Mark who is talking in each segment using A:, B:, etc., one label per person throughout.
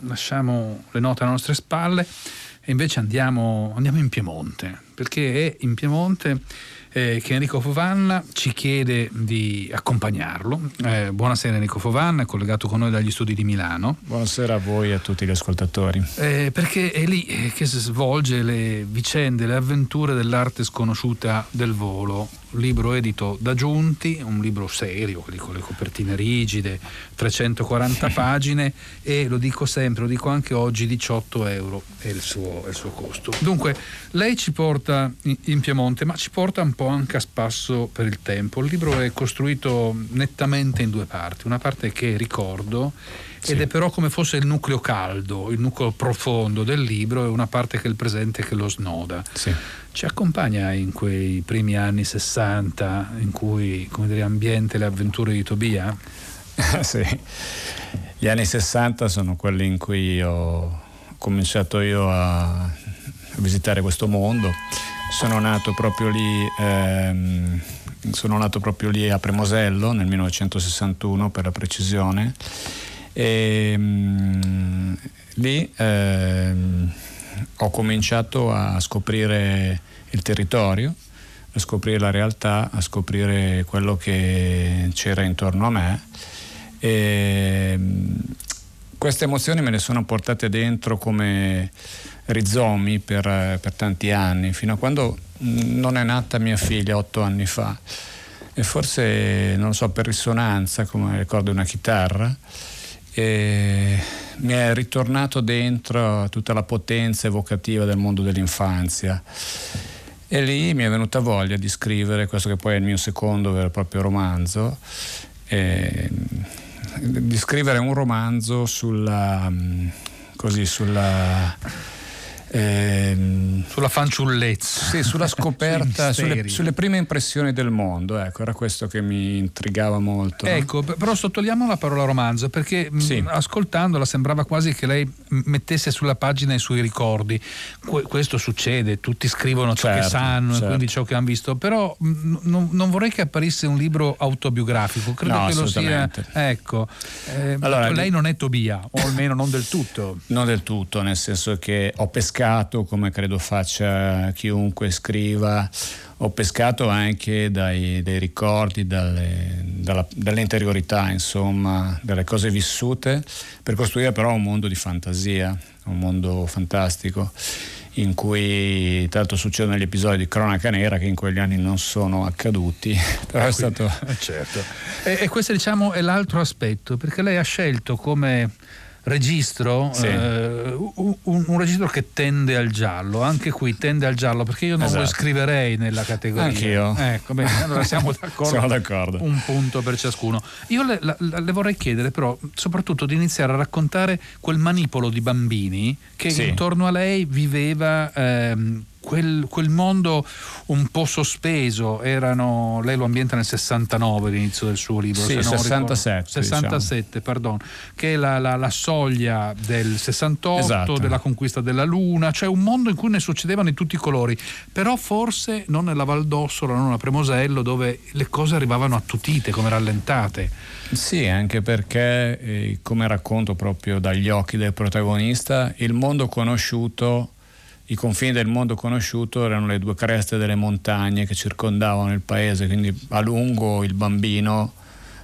A: lasciamo le note alle nostre spalle e invece andiamo, andiamo in Piemonte, perché è in Piemonte eh, che Enrico Fovanna ci chiede di accompagnarlo. Eh, buonasera Enrico Fovanna, è collegato con noi dagli studi di Milano.
B: Buonasera a voi e a tutti gli ascoltatori.
A: Eh, perché è lì eh, che si svolge le vicende, le avventure dell'arte sconosciuta del volo libro edito da Giunti, un libro serio, quelli con le copertine rigide, 340 pagine e lo dico sempre, lo dico anche oggi, 18 euro è il suo, è il suo costo. Dunque, lei ci porta in Piemonte, ma ci porta un po' anche a spasso per il tempo. Il libro è costruito nettamente in due parti, una parte che ricordo sì. ed è però come fosse il nucleo caldo, il nucleo profondo del libro e una parte che è il presente che lo snoda.
B: Sì.
A: Ci accompagna in quei primi anni 60 in cui, come dire, ambiente le avventure di Tobia?
B: sì, gli anni 60 sono quelli in cui ho cominciato io a visitare questo mondo. Sono nato proprio lì, ehm, sono nato proprio lì a Premosello nel 1961 per la precisione e ehm, lì ehm, ho cominciato a scoprire il territorio, a scoprire la realtà, a scoprire quello che c'era intorno a me. E ehm, queste emozioni me le sono portate dentro come rizomi per, per tanti anni, fino a quando non è nata mia figlia otto anni fa. E forse, non lo so, per risonanza, come ricordo una chitarra, e mi è ritornato dentro tutta la potenza evocativa del mondo dell'infanzia. E lì mi è venuta voglia di scrivere questo che poi è il mio secondo vero e proprio romanzo, eh, di scrivere un romanzo sulla, così, sulla
A: Ehm, sulla fanciullezza.
B: Sì, sulla scoperta, sulle, sulle, prime impressioni del mondo. Ecco, era questo che mi intrigava molto.
A: Ecco, no? però sottolineiamo la parola romanzo perché sì. mh, ascoltandola sembrava quasi che lei mettesse sulla pagina i suoi ricordi. Que- questo succede, tutti scrivono ciò certo, che sanno certo. e quindi ciò che hanno visto, però mh, non, non, vorrei che apparisse un libro autobiografico, credo no, che lo sia. Ecco, eh, allora, lei non è Tobia, o almeno non del tutto.
B: Non del tutto, nel senso che ho pescato pescato, come credo faccia chiunque scriva, ho pescato anche dai, dai ricordi, dalle, dalla, dall'interiorità, insomma, delle cose vissute, per costruire però un mondo di fantasia, un mondo fantastico in cui l'altro succedono gli episodi di cronaca nera che in quegli anni non sono accaduti però è stato
A: eh, certo. E, e questo diciamo è l'altro aspetto perché lei ha scelto come registro, sì. eh, un, un, registro che tende al giallo, anche qui tende al giallo perché io non esatto. lo scriverei nella categoria.
B: Anch'io.
A: Ecco, bene, allora siamo d'accordo.
B: siamo d'accordo.
A: Un punto per ciascuno. Io le, la, le, vorrei chiedere però soprattutto di iniziare a raccontare quel manipolo di bambini che sì. intorno a lei viveva... Ehm, quel, quel, mondo un po' sospeso, erano, lei lo ambienta nel 69 l'inizio del suo libro,
B: sì, 67,
A: 67 diciamo. pardon, che è la, la, la, soglia del 68, esatto. della conquista della Luna, cioè un mondo in cui ne succedevano in tutti i colori, però forse non nella Val d'Ossola, non a Premosello, dove le cose arrivavano attutite, come rallentate.
B: Sì, anche perché, eh, come racconto proprio dagli occhi del protagonista, il mondo conosciuto i confini del mondo conosciuto erano le due creste delle montagne che circondavano il paese, quindi a lungo il bambino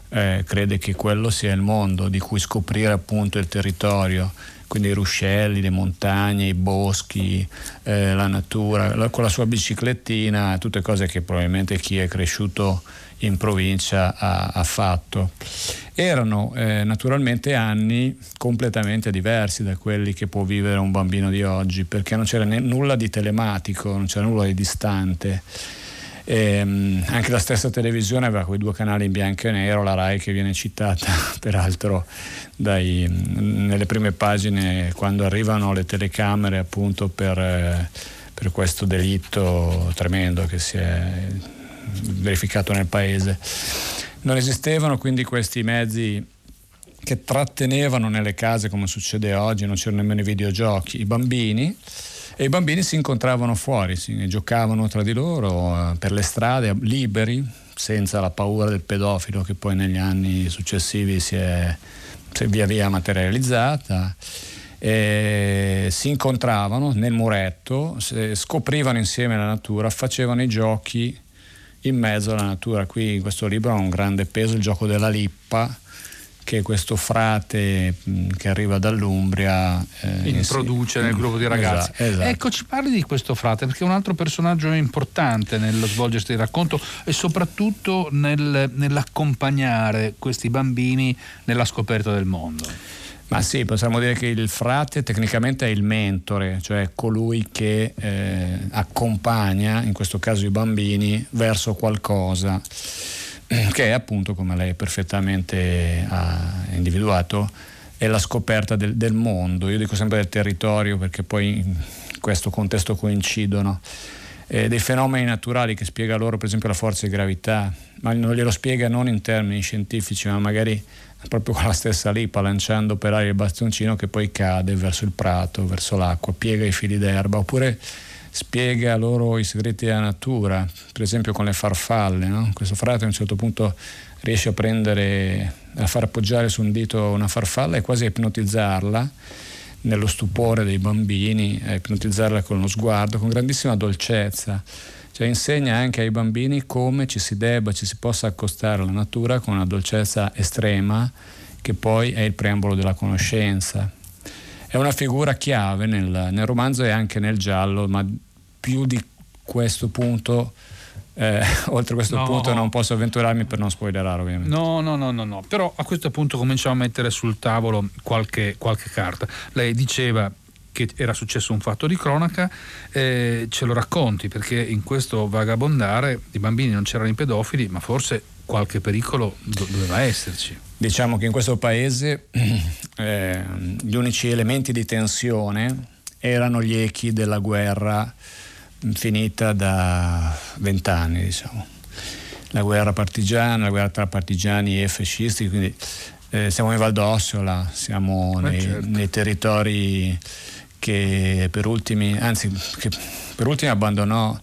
B: eh, crede che quello sia il mondo di cui scoprire appunto il territorio, quindi i ruscelli, le montagne, i boschi, eh, la natura, la, con la sua biciclettina, tutte cose che probabilmente chi è cresciuto in provincia ha, ha fatto. Erano eh, naturalmente anni completamente diversi da quelli che può vivere un bambino di oggi, perché non c'era nulla di telematico, non c'era nulla di distante. E, ehm, anche la stessa televisione aveva quei due canali in bianco e nero, la RAI che viene citata peraltro dai, nelle prime pagine quando arrivano le telecamere appunto per, eh, per questo delitto tremendo che si è verificato nel paese. Non esistevano quindi questi mezzi che trattenevano nelle case come succede oggi, non c'erano nemmeno i videogiochi, i bambini e i bambini si incontravano fuori, si giocavano tra di loro eh, per le strade liberi, senza la paura del pedofilo che poi negli anni successivi si è si è via via materializzata. Eh, si incontravano nel muretto, scoprivano insieme la natura, facevano i giochi in mezzo alla natura. Qui in questo libro ha un grande peso il gioco della lippa, che questo frate che arriva dall'Umbria
A: eh, introduce nel gruppo di ragazzi. Esatto, esatto. Ecco, ci parli di questo frate perché è un altro personaggio importante nello svolgersi del racconto e soprattutto nel, nell'accompagnare questi bambini nella scoperta del mondo.
B: Ma sì, possiamo dire che il frate tecnicamente è il mentore, cioè colui che eh, accompagna, in questo caso i bambini, verso qualcosa che è appunto, come lei perfettamente ha individuato, è la scoperta del, del mondo. Io dico sempre del territorio perché poi in questo contesto coincidono. Eh, dei fenomeni naturali che spiega loro per esempio la forza di gravità, ma non glielo spiega non in termini scientifici, ma magari proprio con la stessa lipa, lanciando per aria il bastioncino che poi cade verso il prato, verso l'acqua, piega i fili d'erba, oppure spiega loro i segreti della natura, per esempio con le farfalle. No? Questo frate a un certo punto riesce a prendere, a far appoggiare su un dito una farfalla e quasi a ipnotizzarla nello stupore dei bambini, a ipnotizzarla con lo sguardo, con grandissima dolcezza. Cioè insegna anche ai bambini come ci si debba, ci si possa accostare alla natura con una dolcezza estrema che poi è il preambolo della conoscenza. È una figura chiave nel, nel romanzo e anche nel giallo, ma più di questo punto eh, oltre questo no. punto non posso avventurarmi per non spoilerare ovviamente.
A: No, no, no, no, no, però a questo punto cominciamo a mettere sul tavolo qualche, qualche carta. Lei diceva che era successo un fatto di cronaca, eh, ce lo racconti perché in questo vagabondare i bambini non c'erano i pedofili, ma forse qualche pericolo do- doveva esserci.
B: Diciamo che in questo paese eh, gli unici elementi di tensione erano gli echi della guerra finita da vent'anni, diciamo. La guerra partigiana, la guerra tra partigiani e fascisti, quindi eh, siamo in Val d'Ossola, siamo nei, certo. nei, territori che per ultimi, anzi, che per ultimi abbandonò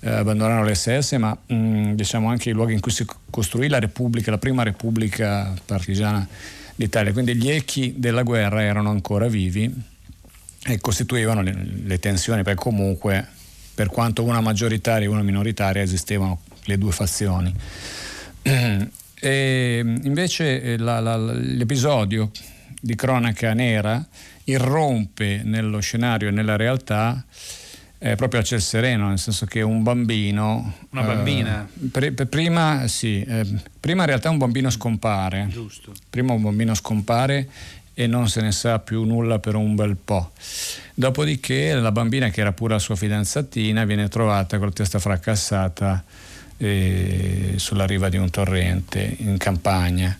B: eh, abbandonarono l'SS, ma mh, mm, diciamo anche i luoghi in cui si costruì la Repubblica, la prima Repubblica partigiana d'Italia. Quindi gli echi della guerra erano ancora vivi e costituivano le, le tensioni, perché comunque per quanto una maggioritaria e una minoritaria esistevano le due fazioni. E invece eh, la, la, l'episodio di cronaca nera irrompe nello scenario e nella realtà eh, proprio a ciel sereno, nel senso che un bambino...
A: Una bambina?
B: Eh, pre, prima, sì, eh, prima in realtà un bambino scompare.
A: Giusto.
B: Prima un bambino scompare e non se ne sa più nulla per un bel po'. Dopodiché la bambina, che era pure la sua fidanzatina, viene trovata con la testa fracassata eh, sulla riva di un torrente in campagna.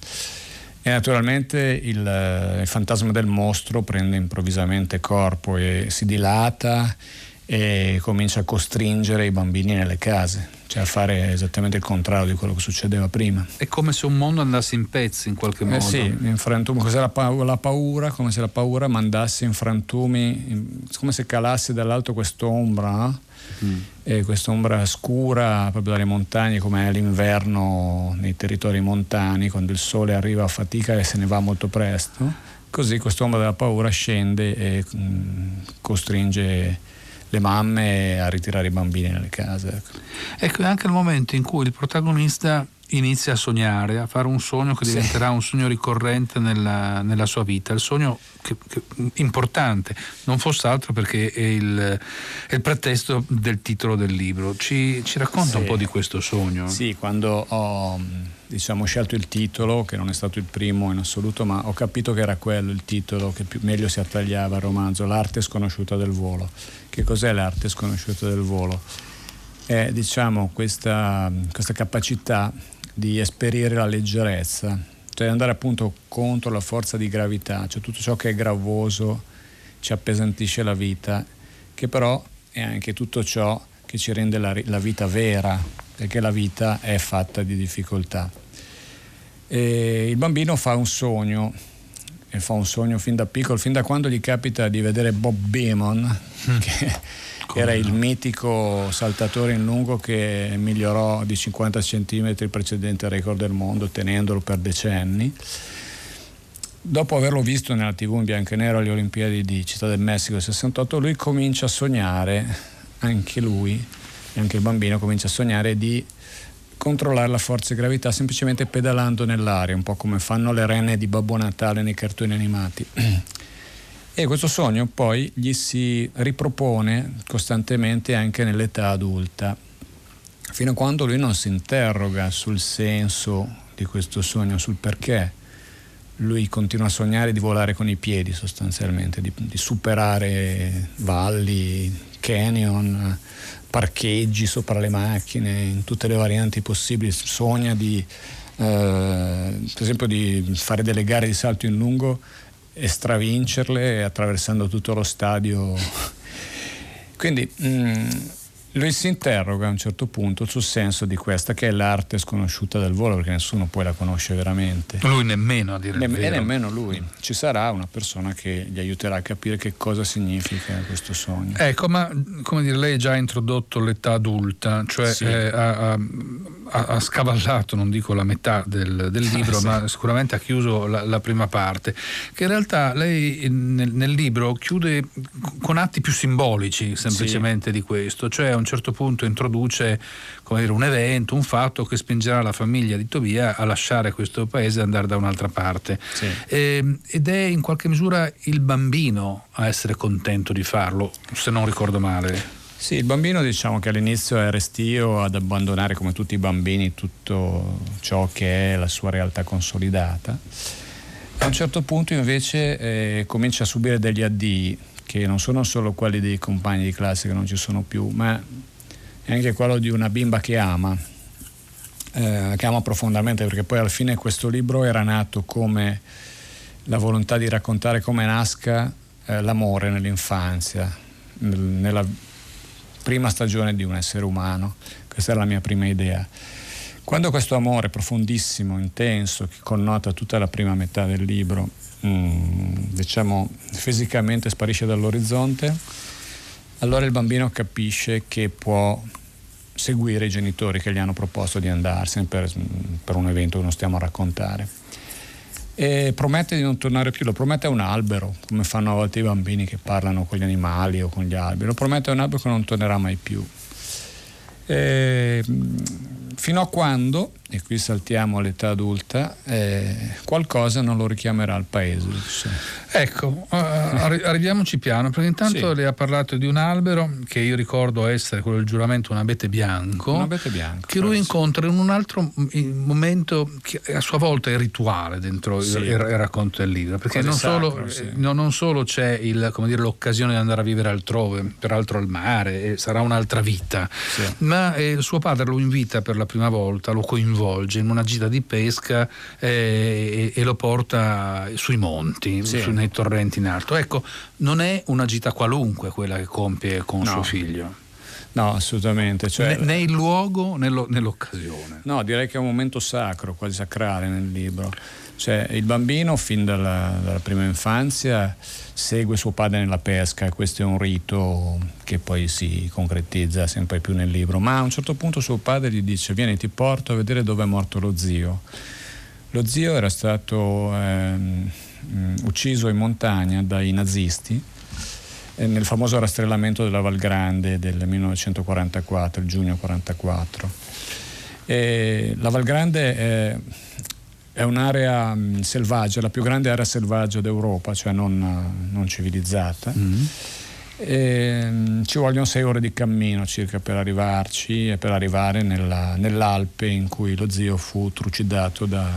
B: E naturalmente il, il fantasma del mostro prende improvvisamente corpo e si dilata e comincia a costringere i bambini nelle case, cioè a fare esattamente il contrario di quello che succedeva prima.
A: È come se un mondo andasse in pezzi in qualche modo.
B: Eh sì, in frantumi, cos'è la, paura, la paura, come se la paura mandasse in frantumi, in, come se calasse dall'alto quest'ombra, no? Mm. e quest'ombra scura proprio dalle montagne come è l'inverno nei territori montani, quando il sole arriva a fatica e se ne va molto presto. Così quest'ombra della paura scende e mh, mm, costringe le mamme a ritirare i bambini nelle case.
A: Ecco, ecco è anche il momento in cui il protagonista inizia a sognare, a fare un sogno che diventerà sì. un sogno ricorrente nella, nella, sua vita, il sogno che, che, importante, non fosse altro perché è il, è il, pretesto del titolo del libro. Ci, ci racconta sì. un po' di questo sogno?
B: Sì, quando ho diciamo, scelto il titolo, che non è stato il primo in assoluto, ma ho capito che era quello il titolo che più, meglio si attagliava al romanzo, L'arte sconosciuta del volo. Che cos'è l'arte sconosciuta del volo? È diciamo, questa, questa capacità di esperire la leggerezza, cioè andare appunto contro la forza di gravità, cioè tutto ciò che è gravoso ci appesantisce la vita, che però è anche tutto ciò che ci rende la, la vita vera, perché la vita è fatta di difficoltà. E il bambino fa un sogno, e fa un sogno fin da piccolo, fin da quando gli capita di vedere Bob Beamon, mm. che come era no. il mitico saltatore in lungo che migliorò di 50 cm il precedente record del mondo tenendolo per decenni. dopo averlo visto nella tv in bianco e nero alle Olimpiadi di Città del Messico del 68, lui comincia a sognare, anche lui, anche il bambino comincia a sognare di controllare la forza di gravità semplicemente pedalando nell'aria, un po' come fanno le renne di Babbo Natale nei cartoni animati. E questo sogno poi gli si ripropone costantemente anche nell'età adulta, fino a quando lui non si interroga sul senso di questo sogno, sul perché. Lui continua a sognare di volare con i piedi sostanzialmente, di, di superare valli, canyon, parcheggi sopra le macchine, in tutte le varianti possibili. Sogna di, eh, per esempio, di fare delle gare di salto in lungo e stravincerle attraversando tutto lo stadio. Quindi mh, mm, lui si interroga a un certo punto sul senso di questa che è l'arte sconosciuta del volo perché nessuno poi la conosce veramente.
A: Lui nemmeno a dire ne-
B: E nemmeno lui. Ci sarà una persona che gli aiuterà a capire che cosa significa questo sogno.
A: Ecco, ma come dire, lei ha già introdotto l'età adulta, cioè sì. eh, ha, ha, ha, scavallato, non dico la metà del, del libro, sì. ma sicuramente ha chiuso la, la, prima parte, che in realtà lei nel, nel, libro chiude con atti più simbolici semplicemente sì. di questo, cioè un certo punto introduce dire, un evento, un fatto che spingerà la famiglia di Tobia a lasciare questo paese e andare da un'altra parte. Sì. E, ehm, ed è in qualche misura il bambino a essere contento di farlo, se non ricordo male.
B: Sì, il bambino diciamo che all'inizio è restio ad abbandonare come tutti i bambini tutto ciò che è la sua realtà consolidata. A un certo punto invece eh, comincia a subire degli addii che non sono solo quelli dei compagni di classe che non ci sono più, ma è anche quello di una bimba che ama, eh, che ama profondamente, perché poi alla fine questo libro era nato come la volontà di raccontare come nasca eh, l'amore nell'infanzia, nel, nella prima stagione di un essere umano. Questa era la mia prima idea. Quando questo amore profondissimo, intenso, che connota tutta la prima metà del libro, diciamo fisicamente sparisce dall'orizzonte, allora il bambino capisce che può seguire i genitori che gli hanno proposto di andarsene per, per un evento che non stiamo a raccontare. E promette di non tornare più, lo promette a un albero, come fanno a volte i bambini che parlano con gli animali o con gli alberi, lo promette a un albero che non tornerà mai più. E, fino a quando, e qui saltiamo all'età adulta, eh, qualcosa non lo richiamerà al paese.
A: Ecco, uh, arriviamoci piano, perché intanto sì. lei ha parlato di un albero che io ricordo essere quello del giuramento un abete bianco,
B: un abete bianco
A: che lui incontra in un altro momento che a sua volta è rituale dentro sì. il, il, racconto del libro, perché non sacro, solo, sì. no, non solo, c'è il, dire, l'occasione di andare a vivere altrove, peraltro al mare, sarà un'altra vita, ma eh, suo padre lo invita per la prima volta, lo coinvolge in una gita di pesca eh, e, e, lo porta sui monti, sì. nei torrenti in alto. Ecco, non è una gita qualunque quella che compie con no. suo figlio.
B: No, assolutamente. Cioè,
A: né, né, il luogo né, lo, né, l'occasione.
B: No, direi che è un momento sacro, quasi sacrale nel libro. Cioè, il bambino fin dalla, dalla, prima infanzia segue suo padre nella pesca, questo è un rito che poi si concretizza sempre più nel libro, ma a un certo punto suo padre gli dice vieni ti porto a vedere dove è morto lo zio. Lo zio era stato ehm, ucciso in montagna dai nazisti eh, nel famoso rastrellamento della Val Grande del 1944, il giugno 1944. la Val Grande è è un'area mh, selvaggia, la più grande area selvaggia d'Europa, cioè non, non civilizzata. Mm. E, mh, ci vogliono sei ore di cammino circa per arrivarci e per arrivare nella, nell'Alpe in cui lo zio fu trucidato da,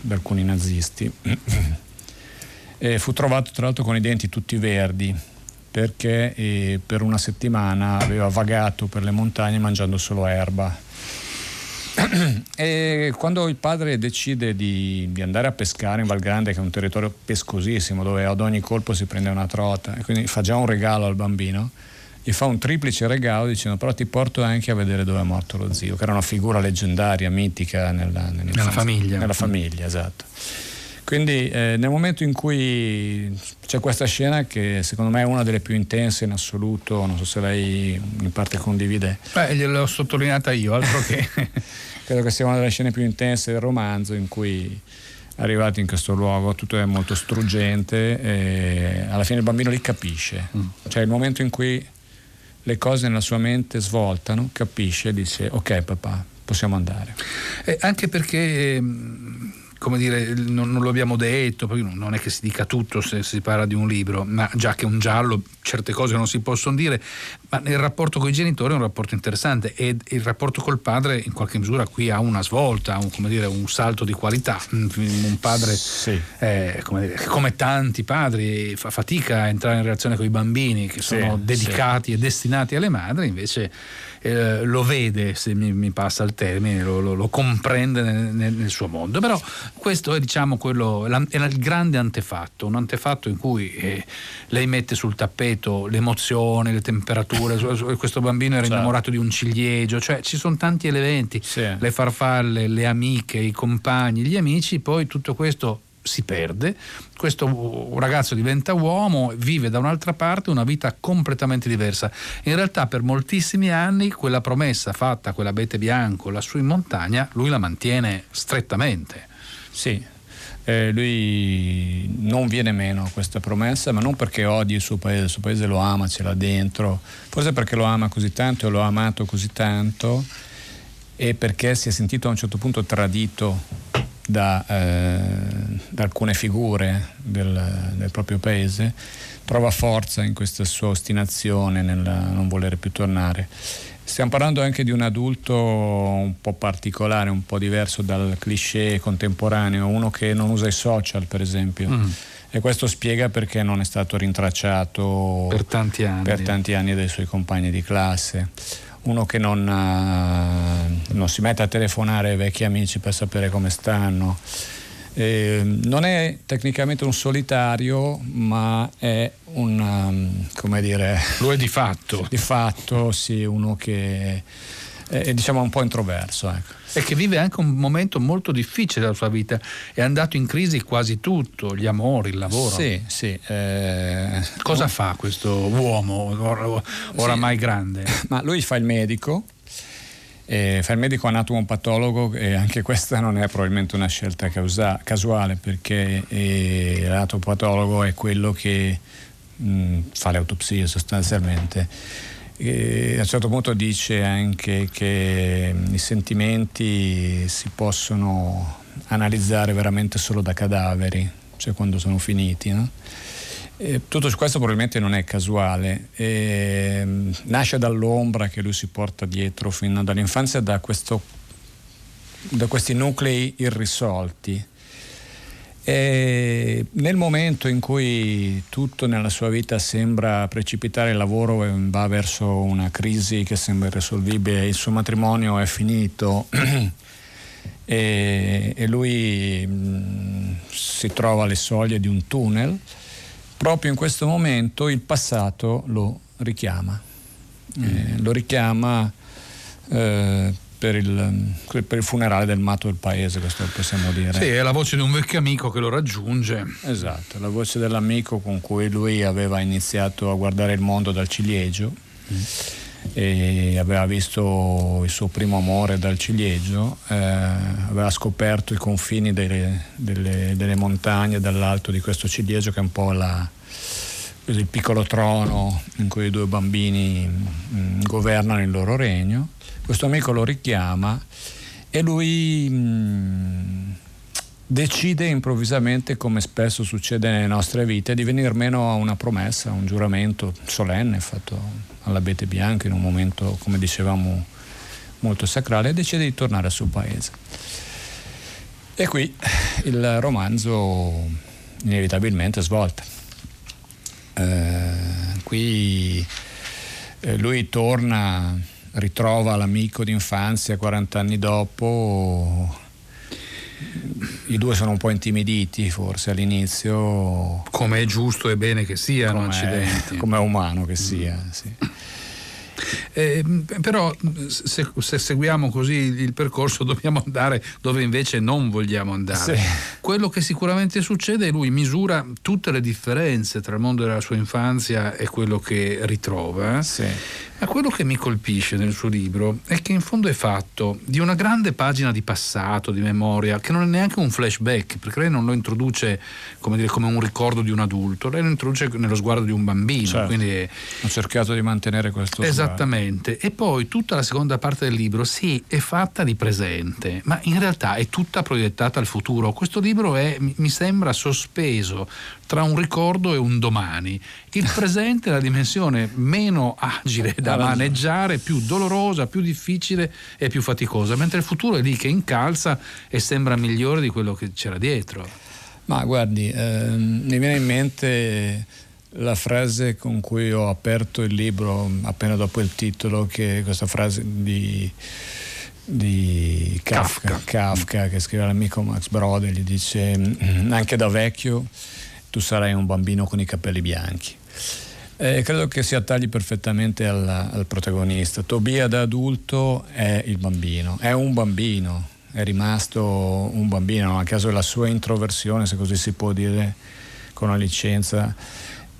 B: da alcuni nazisti. e fu trovato tra l'altro con i denti tutti verdi perché eh, per una settimana aveva vagato per le montagne mangiando solo erba e quando il padre decide di, di, andare a pescare in Val Grande, che è un territorio pescosissimo, dove ad ogni colpo si prende una trota, e quindi fa già un regalo al bambino, gli fa un triplice regalo dicendo però ti porto anche a vedere dove è morto lo zio, che era una figura leggendaria, mitica nella,
A: nella famiglia.
B: Nella famiglia, esatto. Quindi eh, nel momento in cui c'è questa scena che secondo me è una delle più intense in assoluto, non so se lei in parte condivide.
A: Beh, gliel'ho sottolineata io, altro che...
B: Credo che sia una delle scene più intense del romanzo in cui arrivati in questo luogo, tutto è molto struggente e alla fine il bambino li capisce. Mm. Cioè il momento in cui le cose nella sua mente svoltano, capisce e dice ok papà, possiamo andare.
A: Eh, anche perché ehm, come dire, non, non, lo abbiamo detto, poi non è che si dica tutto se si parla di un libro, ma già che un giallo certe cose non si possono dire, ma il rapporto con i genitori è un rapporto interessante e il rapporto col padre in qualche misura qui ha una svolta, un, come dire, un salto di qualità. Un padre, sì. eh, come, dire, come, tanti padri, fa fatica a entrare in relazione con i bambini che sono sì, dedicati sì. e destinati alle madri, invece eh, lo vede, se mi, mi, passa il termine, lo, lo, lo comprende nel, nel, nel, suo mondo. Però questo è, diciamo, quello, è il grande antefatto, un antefatto in cui eh, lei mette sul tappeto l'emozione, le temperature, questo bambino era certo. innamorato di un ciliegio, cioè ci sono tanti elementi, sì. le farfalle, le amiche, i compagni, gli amici, poi tutto questo si perde, questo ragazzo diventa uomo, vive da un'altra parte una vita completamente diversa. In realtà per moltissimi anni quella promessa fatta, quell'abete bianco lassù in montagna, lui la mantiene strettamente.
B: Sì, eh, lui non viene meno a questa promessa, ma non perché odi il suo paese, il suo paese lo ama, ce l'ha dentro, forse perché lo ama così tanto e lo ha amato così tanto e perché si è sentito a un certo punto tradito da, eh, da alcune figure del, del, proprio paese, trova forza in questa sua ostinazione nel non volere più tornare. Stiamo parlando anche di un adulto un po' particolare, un po' diverso dal cliché contemporaneo, uno che non usa i social per esempio. Mm. E questo spiega perché non è stato rintracciato
A: per tanti anni,
B: per tanti anni dai suoi compagni di classe uno che non, uh, non, si mette a telefonare ai vecchi amici per sapere come stanno. Eh, non è tecnicamente un solitario, ma è un, um, come dire...
A: Lo è di fatto.
B: Di fatto, sì, uno che è diciamo un po' introverso. Ecco.
A: E che vive anche un momento molto difficile della sua vita, è andato in crisi quasi tutto, gli amori, il lavoro.
B: Sì, sì. Eh,
A: Cosa fa questo uomo oramai sì, grande?
B: Ma lui fa il medico, eh, fa il medico anatomopatologo e anche questa non è probabilmente una scelta causa- casuale perché eh, l'anatomopatologo è quello che mh, fa le autopsie sostanzialmente e a un certo punto dice anche che i sentimenti si possono analizzare veramente solo da cadaveri, cioè quando sono finiti. No? Tutto questo probabilmente non è casuale, e, nasce dall'ombra che lui si porta dietro fin dall'infanzia da, questo, da questi nuclei irrisolti. E nel momento in cui tutto nella sua vita sembra precipitare, il lavoro va verso una crisi che sembra irrisolvibile, il suo matrimonio è finito e, lui mm, si trova alle soglie di un tunnel, proprio in questo momento il passato lo richiama. Mm. Eh, lo richiama eh, per il, per il, funerale del matto del paese, questo possiamo dire.
A: Sì, è la voce di un vecchio amico che lo raggiunge.
B: Esatto, la voce dell'amico con cui lui aveva iniziato a guardare il mondo dal ciliegio mm. E aveva visto il suo primo amore dal ciliegio, eh, aveva scoperto i confini delle, delle, delle montagne dall'alto di questo ciliegio che è un po' la, il piccolo trono in cui i due bambini mh, mm, governano il loro regno. Questo amico lo richiama e lui mh, mm, decide improvvisamente, come spesso succede nelle nostre vite, di venire meno a una promessa, a un giuramento solenne fatto all'abete bianco in un momento, come dicevamo, molto sacrale e decide di tornare al suo paese. E qui il romanzo inevitabilmente svolta. Eh, qui eh, lui torna ritrova l'amico d'infanzia 40 anni dopo. I due sono un po' intimiditi forse all'inizio.
A: Come è giusto e bene che siano, come accidenti.
B: Come è umano che sia, mm. sì.
A: Eh, però se, se, seguiamo così il percorso dobbiamo andare dove invece non vogliamo andare. Sì. Quello che sicuramente succede è lui misura tutte le differenze tra il mondo della sua infanzia e quello che ritrova.
B: Sì.
A: Ma quello che mi colpisce nel suo libro è che in fondo è fatto di una grande pagina di passato, di memoria, che non è neanche un flashback, perché lei non lo introduce come, dire, come un ricordo di un adulto, lei lo introduce nello sguardo di un bambino.
B: Certo.
A: Quindi...
B: Ho cercato di mantenere questo
A: Esattamente. Sguardo. E poi tutta la seconda parte del libro, sì, è fatta di presente, ma in realtà è tutta proiettata al futuro. Questo libro è, mi sembra sospeso tra un ricordo e un domani. Il presente è la dimensione meno agile da maneggiare, più dolorosa, più difficile e più faticosa, mentre il futuro è lì che incalza e sembra migliore di quello che c'era dietro.
B: Ma guardi, eh, mi viene in mente la frase con cui ho aperto il libro appena dopo il titolo, che è questa frase di, di Kafka, Kafka. Kafka, che scrive l'amico Max Brode, gli dice anche da vecchio tu sarai un bambino con i capelli bianchi. Eh, credo che si attagli perfettamente al, al, protagonista. Tobia da adulto è il bambino, è un bambino, è rimasto un bambino, a caso della sua introversione, se così si può dire con una licenza,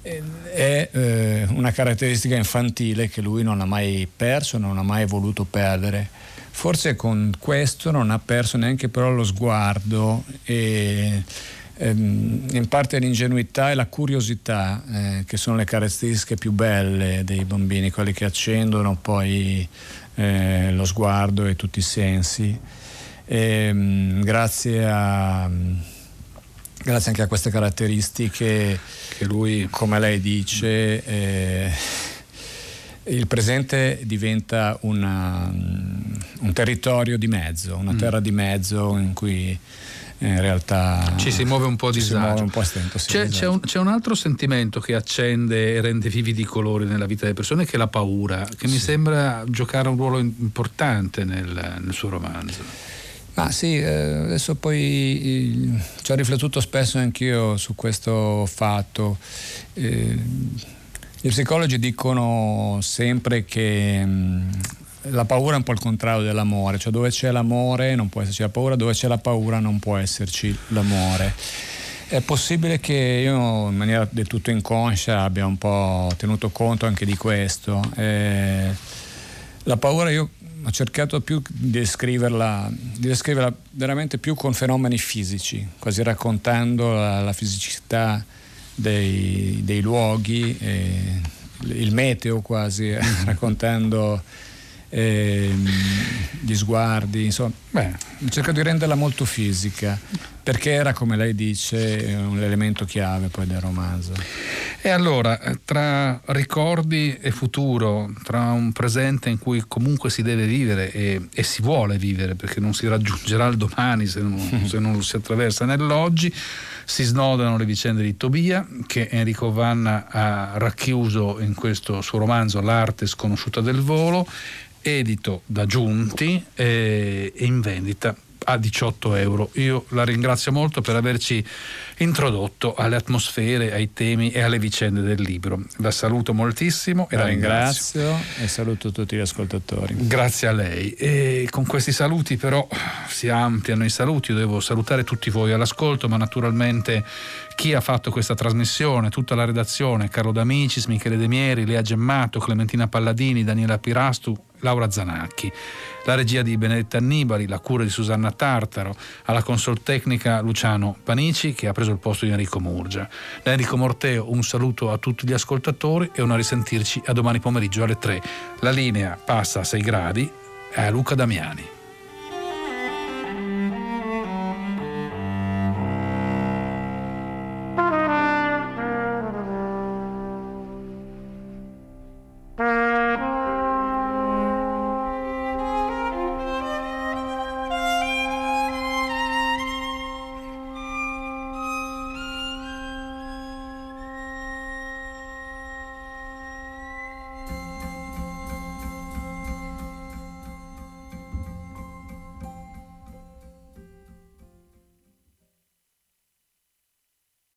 B: è eh, una caratteristica infantile che lui non ha mai perso, non ha mai voluto perdere. Forse con questo non ha perso neanche però lo sguardo e ehm, in parte l'ingenuità e la curiosità, eh, che sono le caratteristiche più belle dei bambini, quelli che accendono poi eh, lo sguardo e tutti i sensi. E, ehm, grazie, a, grazie anche a queste caratteristiche che lui, come lei dice, eh, il presente diventa una, un territorio di mezzo, una mm. terra di mezzo in cui in realtà
A: ci si muove un po' di disagio.
B: Un po stento,
A: sì, c'è, c'è, un, c'è, un, altro sentimento che accende e rende vividi i colori nella vita delle persone, che è la paura, che sì. mi sembra giocare un ruolo importante nel, nel suo romanzo.
B: Ma sì, eh, adesso poi ci ho riflettuto spesso anch'io su questo fatto. Eh, gli psicologi dicono sempre che la paura è un po' il contrario dell'amore, cioè dove c'è l'amore non può esserci la paura, dove c'è la paura non può esserci l'amore. È possibile che io in maniera del tutto inconscia abbia un po' tenuto conto anche di questo. Eh, la paura io ho cercato più di descriverla, di descriverla veramente più con fenomeni fisici, quasi raccontando la, la fisicità dei, dei luoghi, eh, il meteo quasi, raccontando ehm, gli sguardi, insomma, beh, ho cercato di renderla molto fisica perché era, come lei dice, un elemento chiave poi del romanzo.
A: E allora, tra ricordi e futuro, tra un presente in cui comunque si deve vivere e, e si vuole vivere, perché non si raggiungerà il domani se non, se non lo si attraversa nell'oggi, si snodano le vicende di Tobia, che Enrico Vanna ha racchiuso in questo suo romanzo L'arte sconosciuta del volo edito da Giunti e in vendita a 18 euro. Io la ringrazio molto per averci introdotto alle atmosfere, ai temi e alle vicende del libro. La saluto moltissimo e la, la ringrazio.
B: ringrazio. e saluto tutti gli ascoltatori.
A: Grazie a lei. E con questi saluti però si ampliano i saluti, io devo salutare tutti voi all'ascolto, ma naturalmente chi ha fatto questa trasmissione, tutta la redazione, Carlo D'Amicis, Michele De Mieri, Lea Gemmato, Clementina Palladini, Daniela Pirastu, Laura Zanacchi. La regia di Benedetta Annibali, la cura di Susanna Tartaro, alla consol tecnica Luciano Panici che ha preso il posto di Enrico Murgia. Da Enrico Morteo un saluto a tutti gli ascoltatori e una risentirci a domani pomeriggio alle 3. La linea passa a 6 gradi a Luca Damiani.